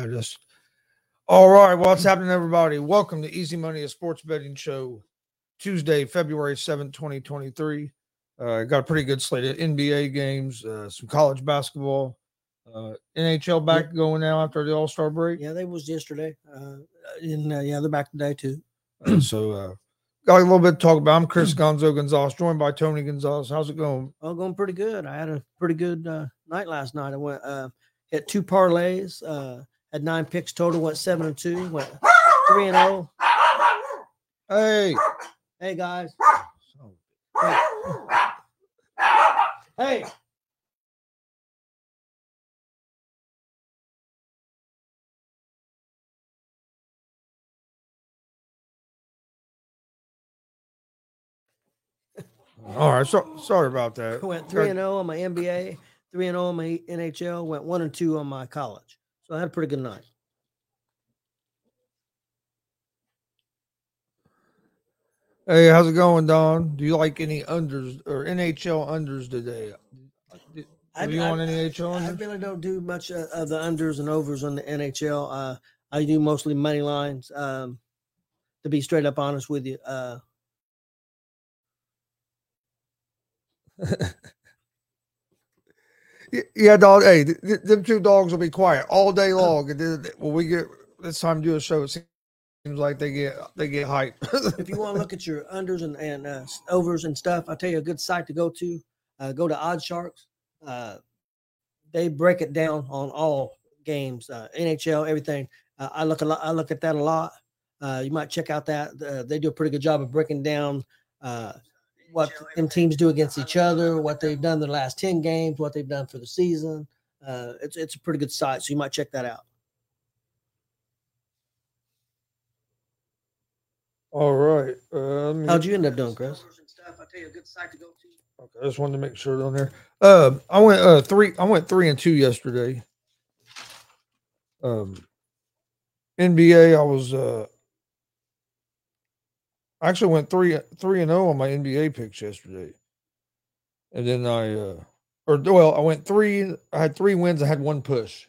survived us. All right, what's happening, everybody? Welcome to Easy Money, a sports betting show. Tuesday, February seventh, 2023. Uh, got a pretty good slate of NBA games, uh, some college basketball, uh, NHL back going now after the All Star break. Yeah, they was yesterday. Uh, and uh, yeah, they're back today too. Uh, so, uh, got a little bit to talk about. I'm Chris Gonzo Gonzalez, joined by Tony Gonzalez. How's it going? All going pretty good. I had a pretty good uh, night last night. I went uh, hit two parlays. Uh, had nine picks total. Went seven and two. Went three and zero. Hey, Hey guys. Hey. Hey. all right. So, sorry about that. Went three and zero on my NBA. Three and zero on my NHL. Went one and two on my college. So I had a pretty good night. Hey, how's it going, Don? Do you like any unders or NHL unders today? Are you I- on any NHL I really don't do much uh, of the unders and overs on the NHL. Uh, I do mostly money lines. Um, to be straight up honest with you, uh, Yeah, dog. Hey, th- th- them two dogs will be quiet all day long, and then when we get this time to do a show, it seems like they get they get hype. if you want to look at your unders and, and uh, overs and stuff, I'll tell you a good site to go to. Uh, go to Odd Sharks. Uh, they break it down on all games, uh, NHL, everything. Uh, I look a lot. I look at that a lot. Uh, you might check out that. They do a pretty good job of breaking down what them teams do against each other, what they've done the last ten games, what they've done for the season. Uh, it's it's a pretty good site, so you might check that out. all right. Uh, me How'd you end up doing, Chris? Okay, I just wanted to make sure on there. Uh, I went uh three. I went three and two yesterday. Um, NBA. I was uh. I actually went three three and zero on my NBA picks yesterday, and then I uh, or well, I went three. I had three wins. I had one push.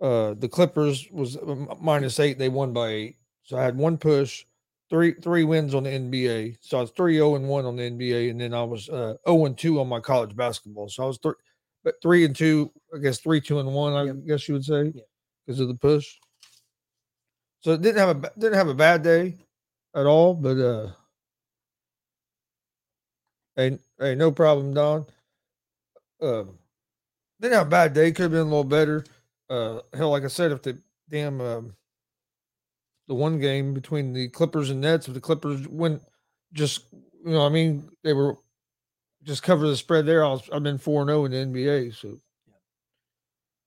Uh, the Clippers was uh, minus eight. They won by eight, so I had one push three three wins on the NBA. So I was three zero and one on the NBA, and then I was uh zero and two on my college basketball. So I was three, but three and two. I guess three two and one. I Yep. guess you would say Yep. because of the push. So it didn't have a didn't have a bad day at all, but uh. Hey, hey, no problem, Don. Um, didn't have a bad day. Could have been a little better. Uh, hell, like I said, if the damn um, the one game between the Clippers and Nets, if the Clippers went just you know, I mean, they were just cover the spread there. I was, I've been four zero in the NBA, so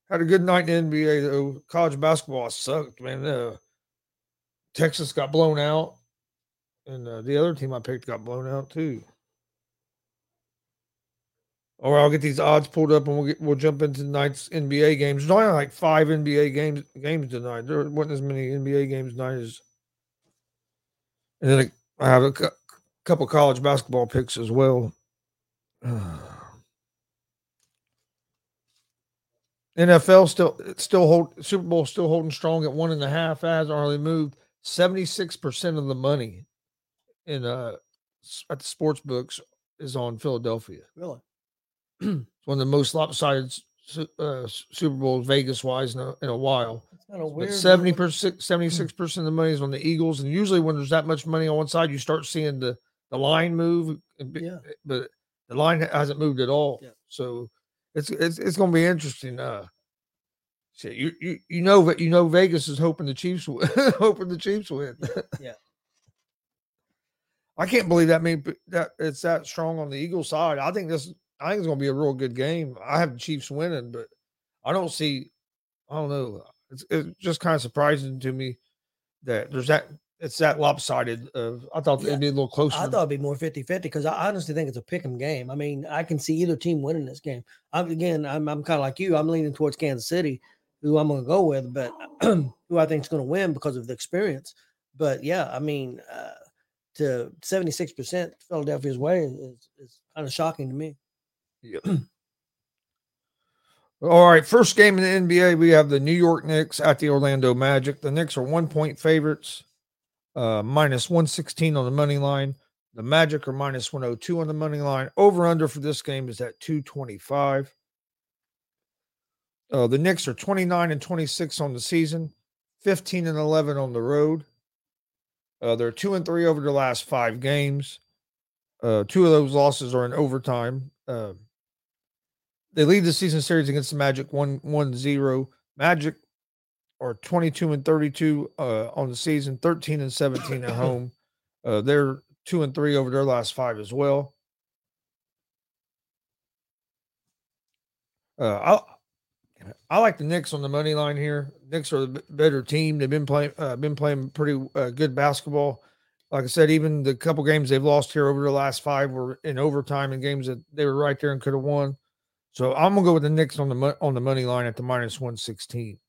had a good night in the NBA. Though college basketball sucked, man. Uh, Texas got blown out, and uh, the other team I picked got blown out too. Or I'll get these odds pulled up, and we'll get, we'll jump into tonight's NBA games. There's only like five NBA games games tonight. There wasn't as many NBA games tonight as, and then I have a couple college basketball picks as well. NFL still still hold Super Bowl still holding strong at one and a half. Hasn't hardly moved. Seventy six percent of the money in uh at the sports books is on Philadelphia. Really? It's one of the most lopsided uh, Super Bowls Vegas wise in a, in a while. It's kind of weird. seventy percent, seventy six percent of the money is on the Eagles, and usually when there's that much money on one side, you start seeing the the line move. Yeah. But the line hasn't moved at all. Yeah. So it's it's it's going to be interesting. Uh, shit, you you you know that you know Vegas is hoping the Chiefs win, hoping the Chiefs win. Yeah. I can't believe that p- that it's that strong on the Eagle side. I think this I think it's going to be a real good game. I have the Chiefs winning, but I don't see. I don't know. It's, it's just kind of surprising to me that there's that. It's that lopsided. Of I thought Yeah. it'd be a little closer. I thought it'd be more 50 50 because I honestly think it's a pick 'em game. I mean, I can see either team winning this game. I'm again, I'm, I'm kind of like you. I'm leaning towards Kansas City, who I'm going to go with, but who I think is going to win because of the experience. But yeah, I mean, uh, to 76% Philadelphia's way is, is, kind of shocking to me. All right, first game in the NBA, we have the New York Knicks at the Orlando Magic. The Knicks are one point favorites, uh, minus 116 on the money line. The Magic are minus 102 on the money line. Over under for this game is at 225. Uh, the Knicks are 29 and 26 on the season, 15 and 11 on the road. Uh, they're two and three over the last five games. Uh, two of those losses are in overtime. Uh, they lead the season series against the Magic 1 1 0. Magic are 22 and 32 uh, on the season, 13 and 17 at home. Uh, they're 2 and 3 over their last five as well. Uh, I, I like the Knicks on the money line here. Knicks are the better team. They've been playing uh, been playing pretty uh, good basketball. Like I said, even the couple games they've lost here over the last five were in overtime and games that they were right there and could have won. So I'm gonna go with the Knicks on the on the money line at the minus one sixteen.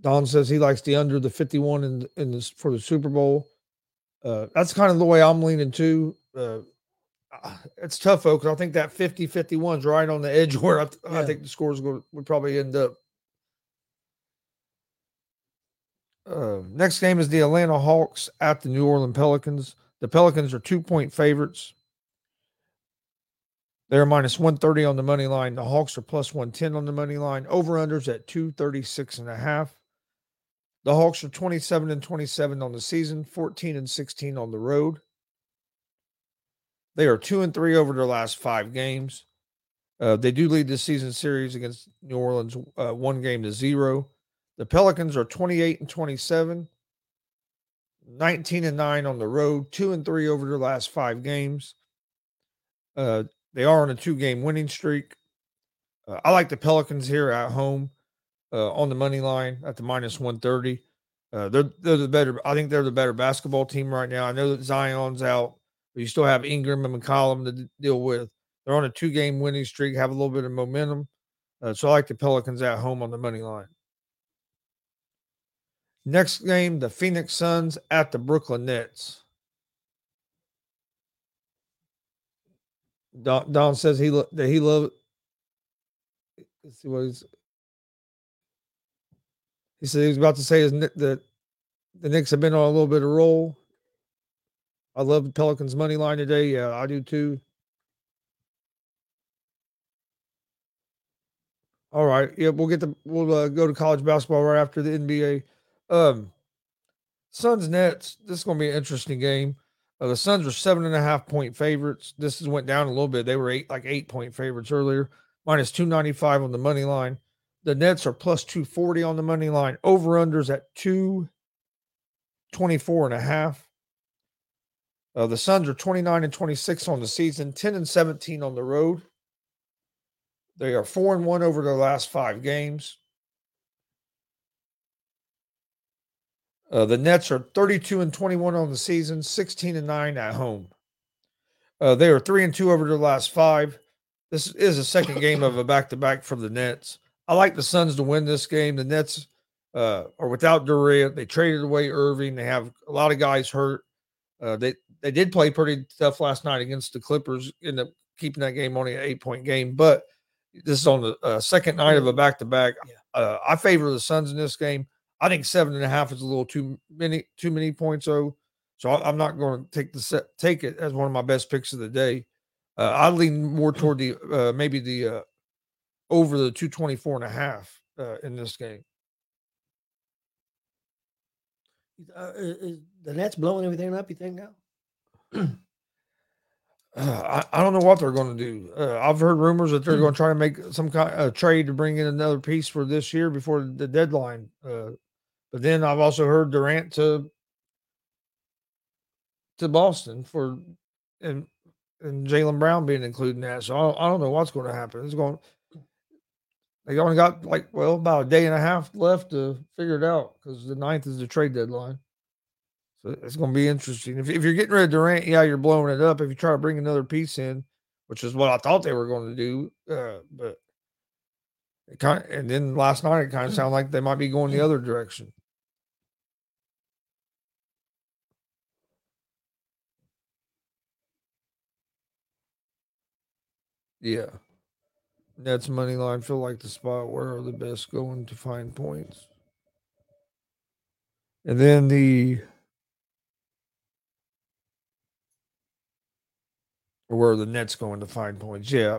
Don says he likes the under the 51 in in this for the Super Bowl. Uh, that's kind of the way I'm leaning too. Uh, it's tough, folks. I think that 50 51 is right on the edge where I, th- I think the scores go, would probably end up. Uh, next game is the Atlanta Hawks at the New Orleans Pelicans. The Pelicans are two point favorites. They're minus 130 on the money line. The Hawks are plus 110 on the money line. Over unders at 236 and a half. The Hawks are 27 and 27 on the season, 14 and 16 on the road. They are two and three over their last five games. Uh, they do lead the season series against New Orleans, uh, one game to zero. The Pelicans are 28 and 27, 19 and 9 on the road, 2 and 3 over their last 5 games. Uh, they are on a two-game winning streak. Uh, I like the Pelicans here at home uh, on the money line at the minus 130. Uh, they're they're the better. I think they're the better basketball team right now. I know that Zion's out, but you still have Ingram and McCollum to deal with. They're on a two-game winning streak, have a little bit of momentum. Uh, so I like the Pelicans at home on the money line. Next game, the Phoenix Suns at the Brooklyn Nets. Don, Don says he lo- that he love. Let's see what he's. He said he was about to say is Knick- that the Knicks have been on a little bit of roll. I love the Pelicans money line today. Yeah, I do too. All right. Yeah, we'll get the we'll uh, go to college basketball right after the NBA. Um, Suns Nets. This is going to be an interesting game. Uh, the Suns are seven and a half point favorites. This has went down a little bit. They were eight like eight point favorites earlier. Minus two ninety five on the money line. The Nets are plus two forty on the money line. Over unders at two twenty four and a half. Uh, the Suns are 29 and 26 on the season, 10 and 17 on the road. They are 4 and 1 over their last five games. Uh, the Nets are 32 and 21 on the season, 16 and 9 at home. Uh, they are 3 and 2 over their last five. This is a second game of a back to back for the Nets. I like the Suns to win this game. The Nets uh, are without Durant. They traded away Irving. They have a lot of guys hurt. Uh, they they did play pretty tough last night against the Clippers, end up keeping that game only an eight point game. But this is on the uh, second night of a back to back. I favor the Suns in this game. I think seven and a half is a little too many too many points though. So I, am not going to take the set, take it as one of my best picks of the day. Uh, I lean more toward the uh, maybe the uh, over the 224 and a half uh, in this game. Uh, is the Nets blowing everything up? You think now? I, I don't know what they're going to do. Uh, I've heard rumors that they're going to try to make some kind of trade to bring in another piece for this year before the deadline. Uh, but then I've also heard Durant to to Boston for and and Jaylen Brown being included in that. So I don't, I don't know what's going to happen. It's going. They only got like well about a day and a half left to figure it out because the ninth is the trade deadline. So it's going to be interesting. If, if you're getting rid of Durant, yeah, you're blowing it up. If you try to bring another piece in, which is what I thought they were going to do, uh, but it kind of, and then last night it kind of sounded like they might be going the other direction. Yeah. That's money line feel like the spot where are the best going to find points. And then the where the Nets going to find points. Yeah.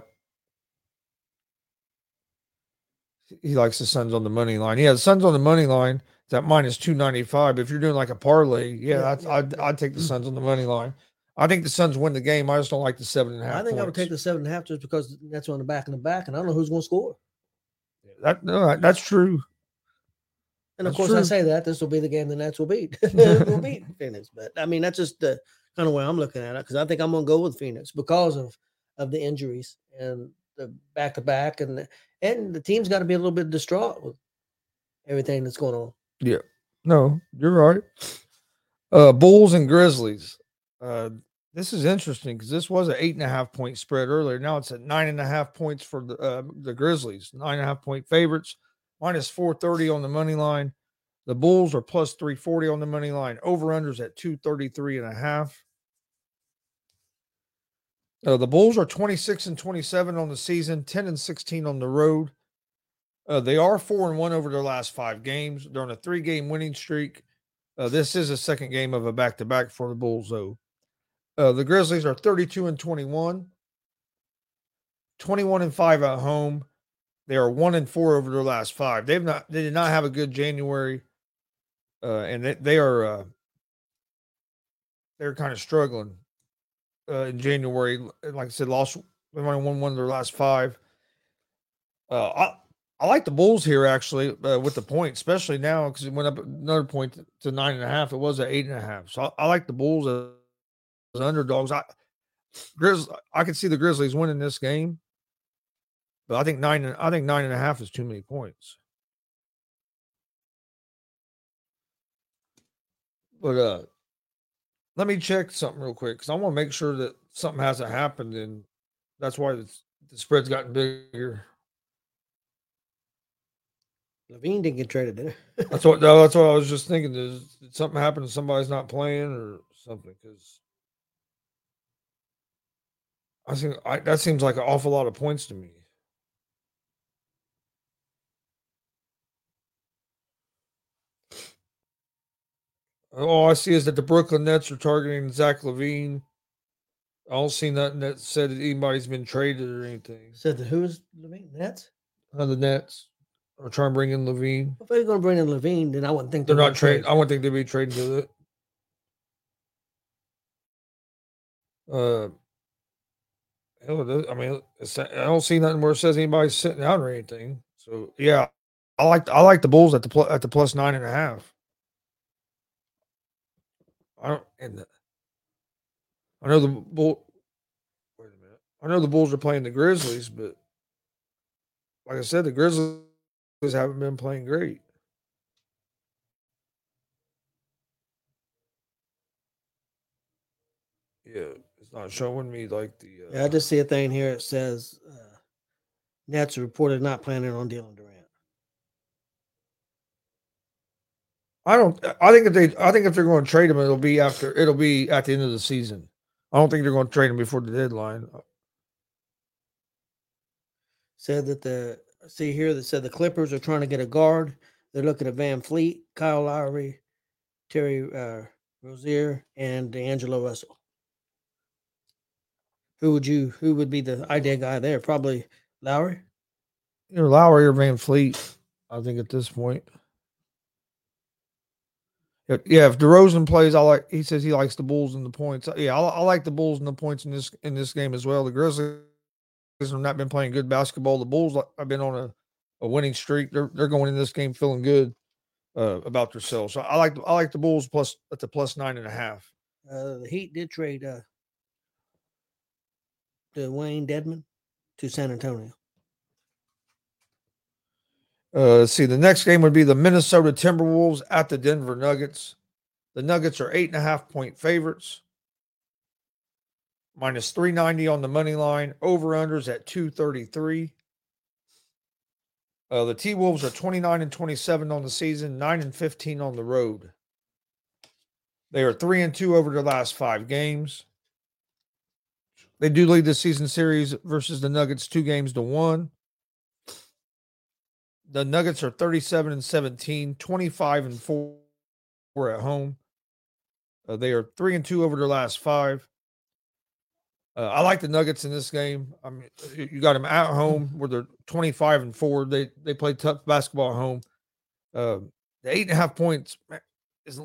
He likes the Suns on the money line. Yeah, the Suns on the money line. That minus two ninety five. If you're doing like a parlay, yeah, yeah, I'd, I'd take the mm. Suns on the money line. I think the Suns win the game. I just don't like the seven and a half. I think points. I would take the seven and a half just because that's on the back and the back, and I don't know who's going to score. That no, that's true. And of that's course, true. I say that this will be the game the Nets will beat. will beat Phoenix, but I mean that's just the kind of way I'm looking at it because I think I'm going to go with Phoenix because of of the injuries and the back to back and the, and the team's got to be a little bit distraught with everything that's going on. Yeah, no, you're right. Uh, Bulls and Grizzlies. Uh, this is interesting because this was an eight and a half point spread earlier. Now it's at nine and a half points for the uh, the Grizzlies. Nine and a half point favorites, minus four thirty on the money line. The Bulls are plus 340 on the money line. Over unders at 233 and a half. Uh, the Bulls are 26 and 27 on the season, 10 and 16 on the road. Uh, they are four and one over their last five games. They're on a three game winning streak. Uh, this is a second game of a back to back for the Bulls, though. Uh, the Grizzlies are 32 and 21, 21 and 5 at home. They are one and four over their last five. They've not they did not have a good January. Uh, and they, they are uh, they're kind of struggling uh, in January. Like I said, lost only won one of their last five. Uh, I I like the Bulls here actually uh, with the point, especially now because it went up another point to nine and a half. It was at eight and a half, so I, I like the Bulls as, as underdogs. I Grizz, I could see the Grizzlies winning this game, but I think nine. I think nine and a half is too many points. But uh let me check something real quick because I want to make sure that something hasn't happened, and that's why the, spread's gotten bigger. LaVine didn't get traded, did that's what No, that's what I was just thinking. Is did something happen and somebody's not playing or something? Because I think I, that seems like an awful lot of points to me. All I see is that the Brooklyn Nets are targeting Zach LaVine. I don't see nothing that said that anybody's been traded or anything. Said that who's LaVine? Nets? On the Nets are trying to bring in LaVine. If they're going to bring in LaVine, then I wouldn't think they're, they're not trading. I wouldn't think they'd be trading to it. Uh, hell, I mean, it's, I don't see nothing where it says anybody's sitting out or anything. So yeah, I like I like the Bulls at the pl- at the plus nine and a half. I don't and the, I know the bull. Wait a minute. I know the Bulls are playing the Grizzlies, but like I said, the Grizzlies haven't been playing great. Yeah, it's not showing me like the. Uh, Yeah, I just see a thing here. It says uh, Nets are reported not planning on dealing Durant. I don't. I think if they, I think if they're going to trade him, it'll be after. It'll be at the end of the season. I don't think they're going to trade him before the deadline. Said that the see here that said the Clippers are trying to get a guard. They're looking at VanVleet, Kyle Lowry, Terry uh, Rozier, and D'Angelo Russell. Who would you? Who would be the idea guy there? Probably Lowry. Either Lowry or VanVleet. I think at this point. Yeah, if DeRozan plays, I like. He says he likes the Bulls and the points. Yeah, I, I like the Bulls and the points in this in this game as well. The Grizzlies have not been playing good basketball. The Bulls have been on a, a winning streak. They're they're going in this game feeling good uh, about themselves. So I like I like the Bulls plus at the plus nine and a half. Uh, the Heat did trade uh, Dewayne Dedmon to San Antonio. Uh, see. The next game would be the Minnesota Timberwolves at the Denver Nuggets. The Nuggets are eight and a half point favorites. Minus 390 on the money line. Over unders at 233. Uh, the T Wolves are 29 and 27 on the season, 9 and 15 on the road. They are 3 and 2 over their last five games. They do lead the season series versus the Nuggets two games to one. The Nuggets are 37 and 17, 25 and 4 at home. Uh, they are 3 and 2 over their last five. Uh, I like the Nuggets in this game. I mean, you you got them at home where they're 25 and 4. They they play tough basketball at home. Uh, the eight and a half points is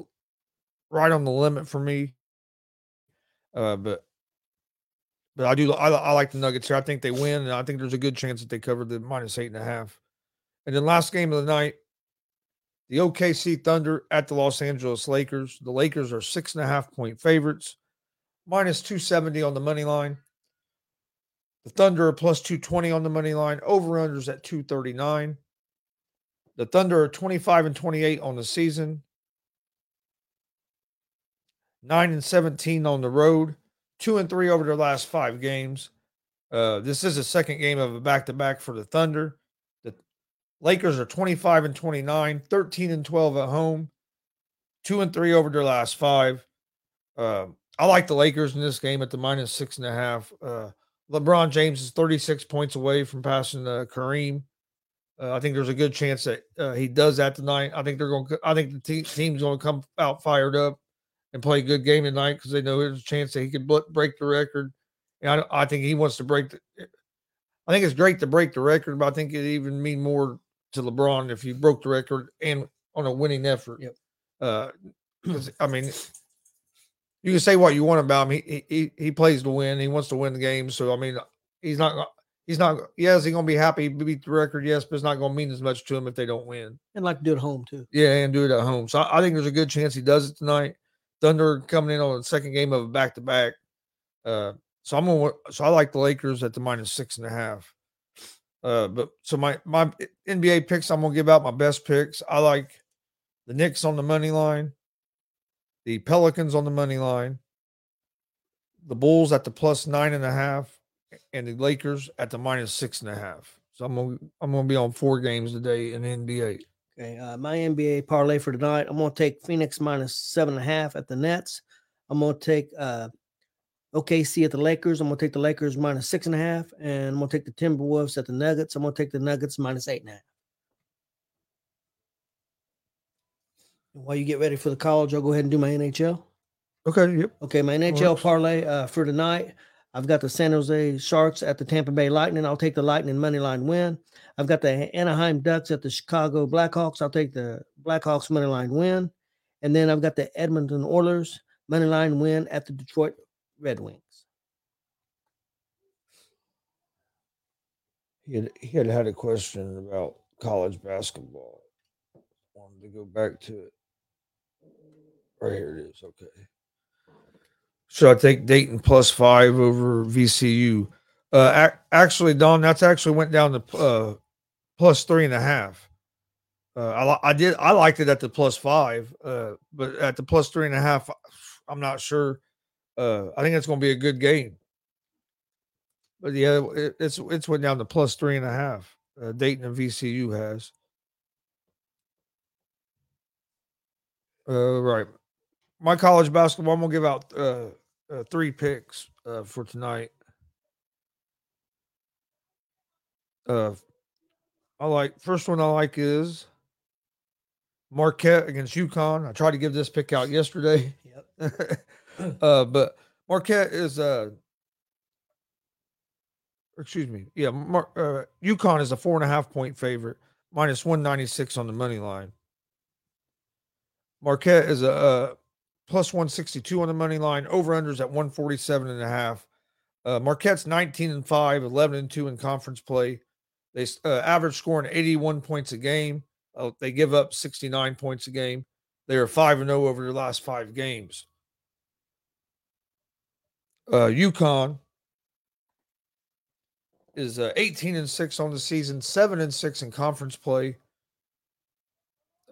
right on the limit for me. Uh, but but I do I, I like the Nuggets here. I think they win, and I think there's a good chance that they cover the minus eight and a half. And then last game of the night, the OKC Thunder at the Los Angeles Lakers. The Lakers are six and a half point favorites, minus 270 on the money line. The Thunder are plus 220 on the money line. Over unders at 239. The Thunder are 25 and 28 on the season, 9 and 17 on the road, 2 and 3 over their last five games. Uh, this is a second game of a back to back for the Thunder. Lakers are 25 and 29, 13 and 12 at home, 2 and 3 over their last five. Uh, I like the Lakers in this game at the minus six and a half. Uh, LeBron James is 36 points away from passing uh, Kareem. Uh, I think there's a good chance that uh, he does that tonight. I think they're going. I think the te- team's going to come out fired up and play a good game tonight because they know there's a chance that he could break the record. And I, I think he wants to break. The, I think it's great to break the record, but I think it even mean more to LeBron if he broke the record and on a winning effort. Yep. Uh, 'cause, I mean, you can say what you want about him. He he he plays to win. He wants to win the game. So I mean, he's not. He's not. Yes, he's gonna be happy to beat the record. Yes, but it's not gonna mean as much to him if they don't win. And like to do it at home too. Yeah, and do it at home. So I, I think there's a good chance he does it tonight. Thunder coming in on the second game of a back to back. Uh, so I'm gonna. So I like the Lakers at the minus six and a half. Uh, but so my my NBA picks, I'm gonna give out my best picks. I like the Knicks on the money line, the Pelicans on the money line, the Bulls at the plus nine and a half, and the Lakers at the minus six and a half. So I'm gonna I'm gonna be on four games today in NBA. Okay, uh, my NBA parlay for tonight. I'm to take Phoenix minus seven and a half at the Nets. I'm to take uh, OKC at the Lakers. I'm going to take the Lakers minus six and a half, and I'm going to take the Timberwolves at the Nuggets. I'm going to take the Nuggets minus eight and a half. And while you get ready for the college, I'll go ahead and do my NHL. Okay, yep. Okay, my NHL Works. parlay uh, for tonight. I've got the San Jose Sharks at the Tampa Bay Lightning. I'll take the Lightning money line win. I've got the Anaheim Ducks at the Chicago Blackhawks. I'll take the Blackhawks money line win. And then I've got the Edmonton Oilers money line win at the Detroit Red Wings. He had, he had had a question about college basketball. Wanted to go back to it. Right here it is. Okay. Should I take Dayton plus five over VCU? Uh, ac- actually, Don, that's actually went down to uh, plus three and a half. Uh, I, I did I liked it at the plus five, uh, but at the plus three and a half, I'm not sure. Uh, I think it's going to be a good game. But yeah, it, it's it's went down to plus three and a half. Uh, Dayton and VCU has. Uh, right. My college basketball, I'm gonna give out uh, uh three picks uh for tonight. Uh, I like first one I like is Marquette against UConn. I tried to give this pick out yesterday. Yep. uh, but Marquette is uh excuse me, yeah, Mar- uh, UConn is a four and a half point favorite, minus one ninety six on the money line. Marquette is a uh, plus one sixty two on the money line. Over unders at one forty seven and a half. Uh, Marquette's nineteen and 5, 11 and two in conference play. They uh, average scoring eighty one points a game. Uh, they give up sixty nine points a game. They are five and zero over their last five games. Uh, UConn is uh, 18 and 6 on the season, 7 and 6 in conference play.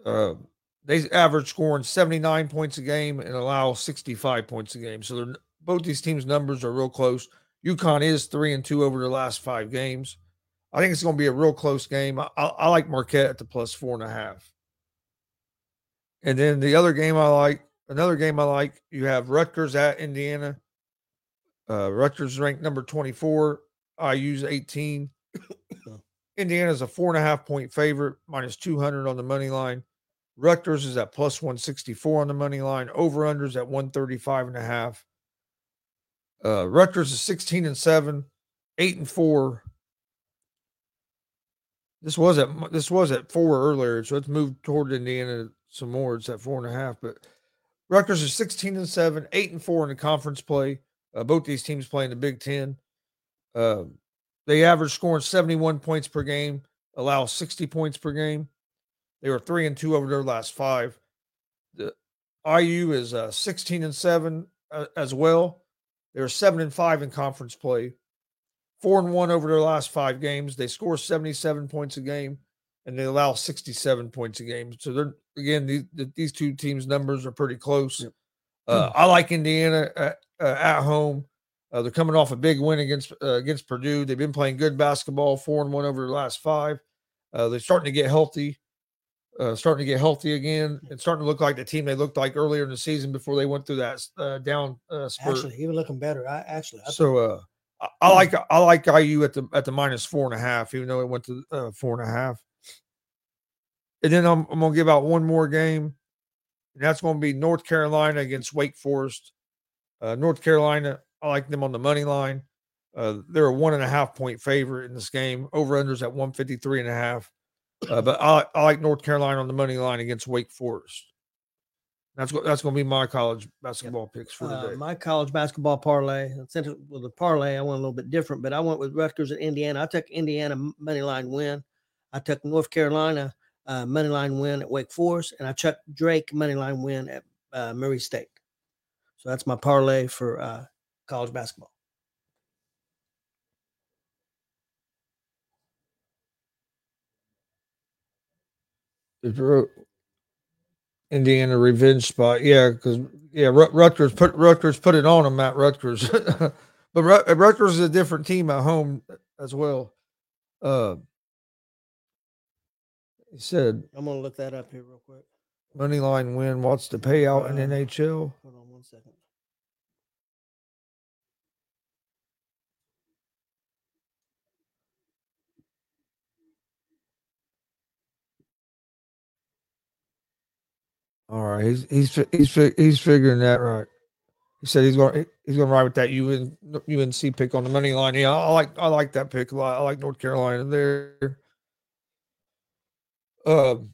Uh, they average scoring 79 points a game and allow 65 points a game. So both these teams' numbers are real close. UConn is 3 and 2 over the last five games. I think it's going to be a real close game. I, I, I like Marquette at the plus four and a half. And then the other game I like, another game I like, you have Rutgers at Indiana. Uh, Rutgers ranked number 24. IU's 18. Indiana's a four and a half point favorite, minus 200 on the money line. Rutgers is at plus 164 on the money line. Over unders at 135 and a half. Uh, Rutgers is 16 and 7, 8 and 4. This was at this was at four earlier, so it's moved toward Indiana some more. It's at four and a half, but Rutgers is 16 and 7, 8 and 4 in the conference play. Uh, both these teams play in the Big Ten. Uh, they average scoring 71 points per game, allow 60 points per game. They were three and two over their last five. The IU is uh, 16 and seven uh, as well. They're seven and five in conference play, four and one over their last five games. They score 77 points a game, and they allow 67 points a game. So they're again these, these two teams' numbers are pretty close. Yep. Uh, I like Indiana at, uh, at home. Uh, they're coming off a big win against uh, against Purdue. They've been playing good basketball, four and one over the last five. Uh, they're starting to get healthy, uh, starting to get healthy again, and starting to look like the team they looked like earlier in the season before they went through that uh, down uh, spurt. Actually, even looking better. I actually, I so uh, I, I like I like IU at the at the minus four and a half, even though it went to uh, four and a half. And then I'm, I'm gonna give out one more game, and that's going to be North Carolina against Wake Forest. Uh, North Carolina, I like them on the money line. Uh, they're a one and a half point favorite in this game. Over unders at 153 and a half. Uh, but I, I like North Carolina on the money line against Wake Forest. That's that's going to be my college basketball picks for uh, today. my college basketball parlay. Since it was a parlay, I went a little bit different, but I went with Rutgers at Indiana. I took Indiana money line win. I took North Carolina uh, money line win at Wake Forest, and I took Drake money line win at uh, Murray State. So that's my parlay for uh, college basketball. Indiana revenge spot, yeah, because yeah, Rutgers put Rutgers put it on them, Matt Rutgers, but Rutgers is a different team at home as well. Uh, he said I'm gonna look that up here real quick. money line win. What's the payout in Uh, NHL? Hold on one second. All right, he's he's fi- he's fi- he's figuring that right. He said he's going he's going to ride with that UN, UNC pick on the money line. Yeah, I like I like that pick a lot. I like North Carolina there. Um.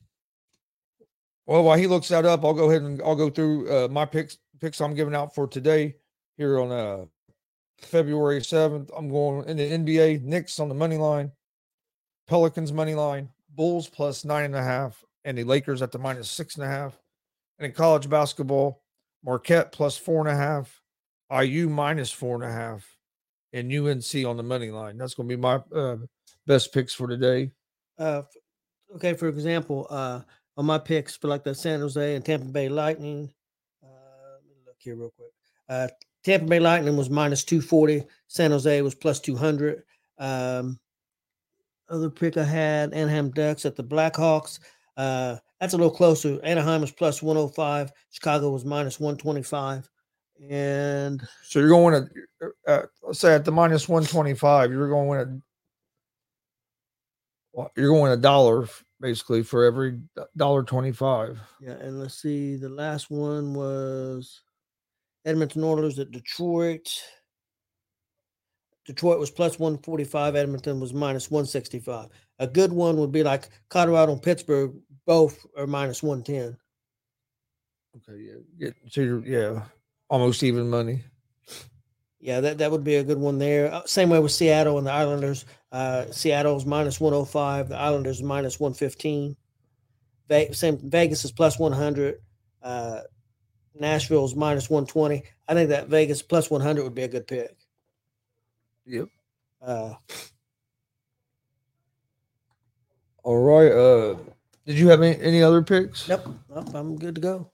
Well, while he looks that up, I'll go ahead and I'll go through uh, my picks picks I'm giving out for today here on uh February seventh. I'm going in the NBA Knicks on the money line, Pelicans money line, Bulls plus nine and a half, and the Lakers at the minus six and a half. And in college basketball, Marquette plus four and a half, IU minus four and a half, and UNC on the money line. That's going to be my uh, best picks for today. Uh, okay, for example, uh, on my picks for like the San Jose and Tampa Bay Lightning. Uh, let me look here real quick. Uh, Tampa Bay Lightning was minus 240. San Jose was plus 200. Um, other pick I had Anaheim Ducks at the Blackhawks. Uh, that's a little closer. Anaheim was plus 105. Chicago was minus 125. And So you're going to uh, say at the minus one twenty five. You're going to you're going a dollar basically for every dollar twenty five. yeah, and let's see. The last one was Edmonton Oilers at Detroit. Detroit was plus 145. Edmonton was minus 165. A good one would be like Colorado and Pittsburgh, both are minus 110. Okay, yeah, get so you're yeah almost even money. Yeah, that, that would be a good one there. Uh, Same way with Seattle and the Islanders. Uh, Seattle's minus 105. The Islanders minus 115. Ve- same Vegas is plus 100. Uh, Nashville's minus 120. I think that Vegas plus 100 would be a good pick. Yep. Uh, All right. Uh, did you have any, any other picks? Yep, nope, I'm good to go.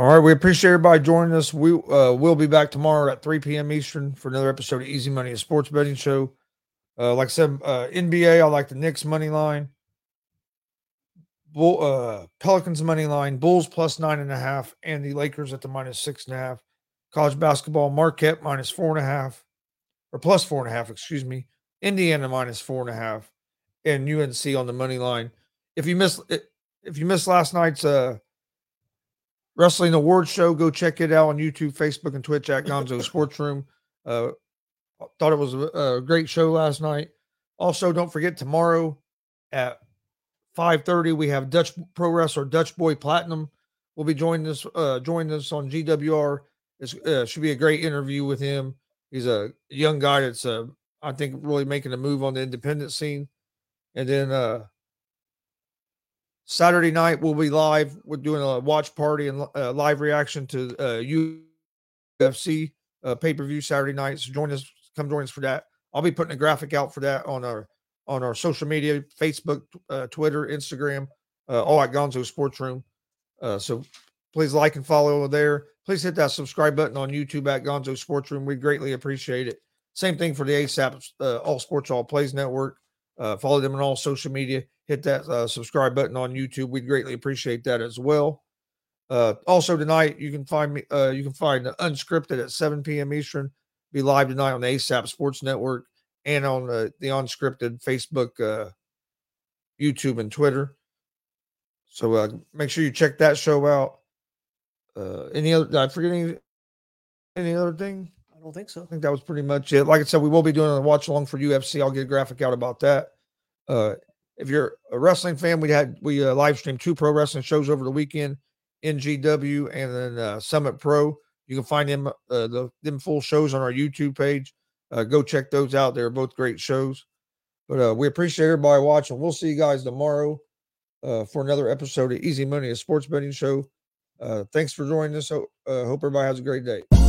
All right, we appreciate everybody joining us. We uh, will be back tomorrow at 3 p.m. Eastern for another episode of Easy Money, a sports betting show. Uh, like I said, uh, NBA, I like the Knicks money line, Bull, uh, Pelicans money line, Bulls plus nine and a half, and the Lakers at the minus six and a half. College basketball, Marquette minus four and a half, or plus four and a half, excuse me. Indiana minus four and a half, and UNC on the money line. If you missed, if you missed last night's uh Wrestling Award Show. Go check it out on YouTube, Facebook, and Twitch at Gonzo Sports Room. Uh, thought it was a, a great show last night. Also, don't forget tomorrow at 5:30 we have Dutch Pro Wrestler Dutch Boy Platinum. will be joining us uh, joining us on GWR. It uh, should be a great interview with him. He's a young guy that's uh, I think really making a move on the independent scene. And then uh, Saturday night we'll be live. We're doing a watch party and uh, live reaction to uh, UFC uh, pay per view Saturday night. So join us. Come join us for that. I'll be putting a graphic out for that on our on our social media: Facebook, uh, Twitter, Instagram, uh, all at Gonzo Sports Room. Uh, so please like and follow there. Please hit that subscribe button on YouTube at Gonzo Sports Room. We greatly appreciate it. Same thing for the ASAP uh, All Sports All Plays Network. Uh, follow them on all social media. Hit that uh, subscribe button on YouTube. We'd greatly appreciate that as well. Uh, also tonight, you can find me. Uh, you can find the unscripted at 7 p.m. Eastern. Be live tonight on the ASAP Sports Network and on the, the unscripted Facebook, uh, YouTube, and Twitter. So uh, make sure you check that show out. Uh, any other? I forget any? Any other thing? I don't think so. I think that was pretty much it. Like I said, we will be doing a watch along for UFC. I'll get a graphic out about that. Uh, if you're a wrestling fan, we had we uh, live streamed two pro wrestling shows over the weekend, NGW and then uh, Summit Pro. You can find them uh, the them full shows on our YouTube page. Uh, go check those out. They're both great shows. But uh, we appreciate everybody watching. We'll see you guys tomorrow uh, for another episode of Easy Money, a sports betting show. Uh, thanks for joining us. Ho- hope everybody has a great day.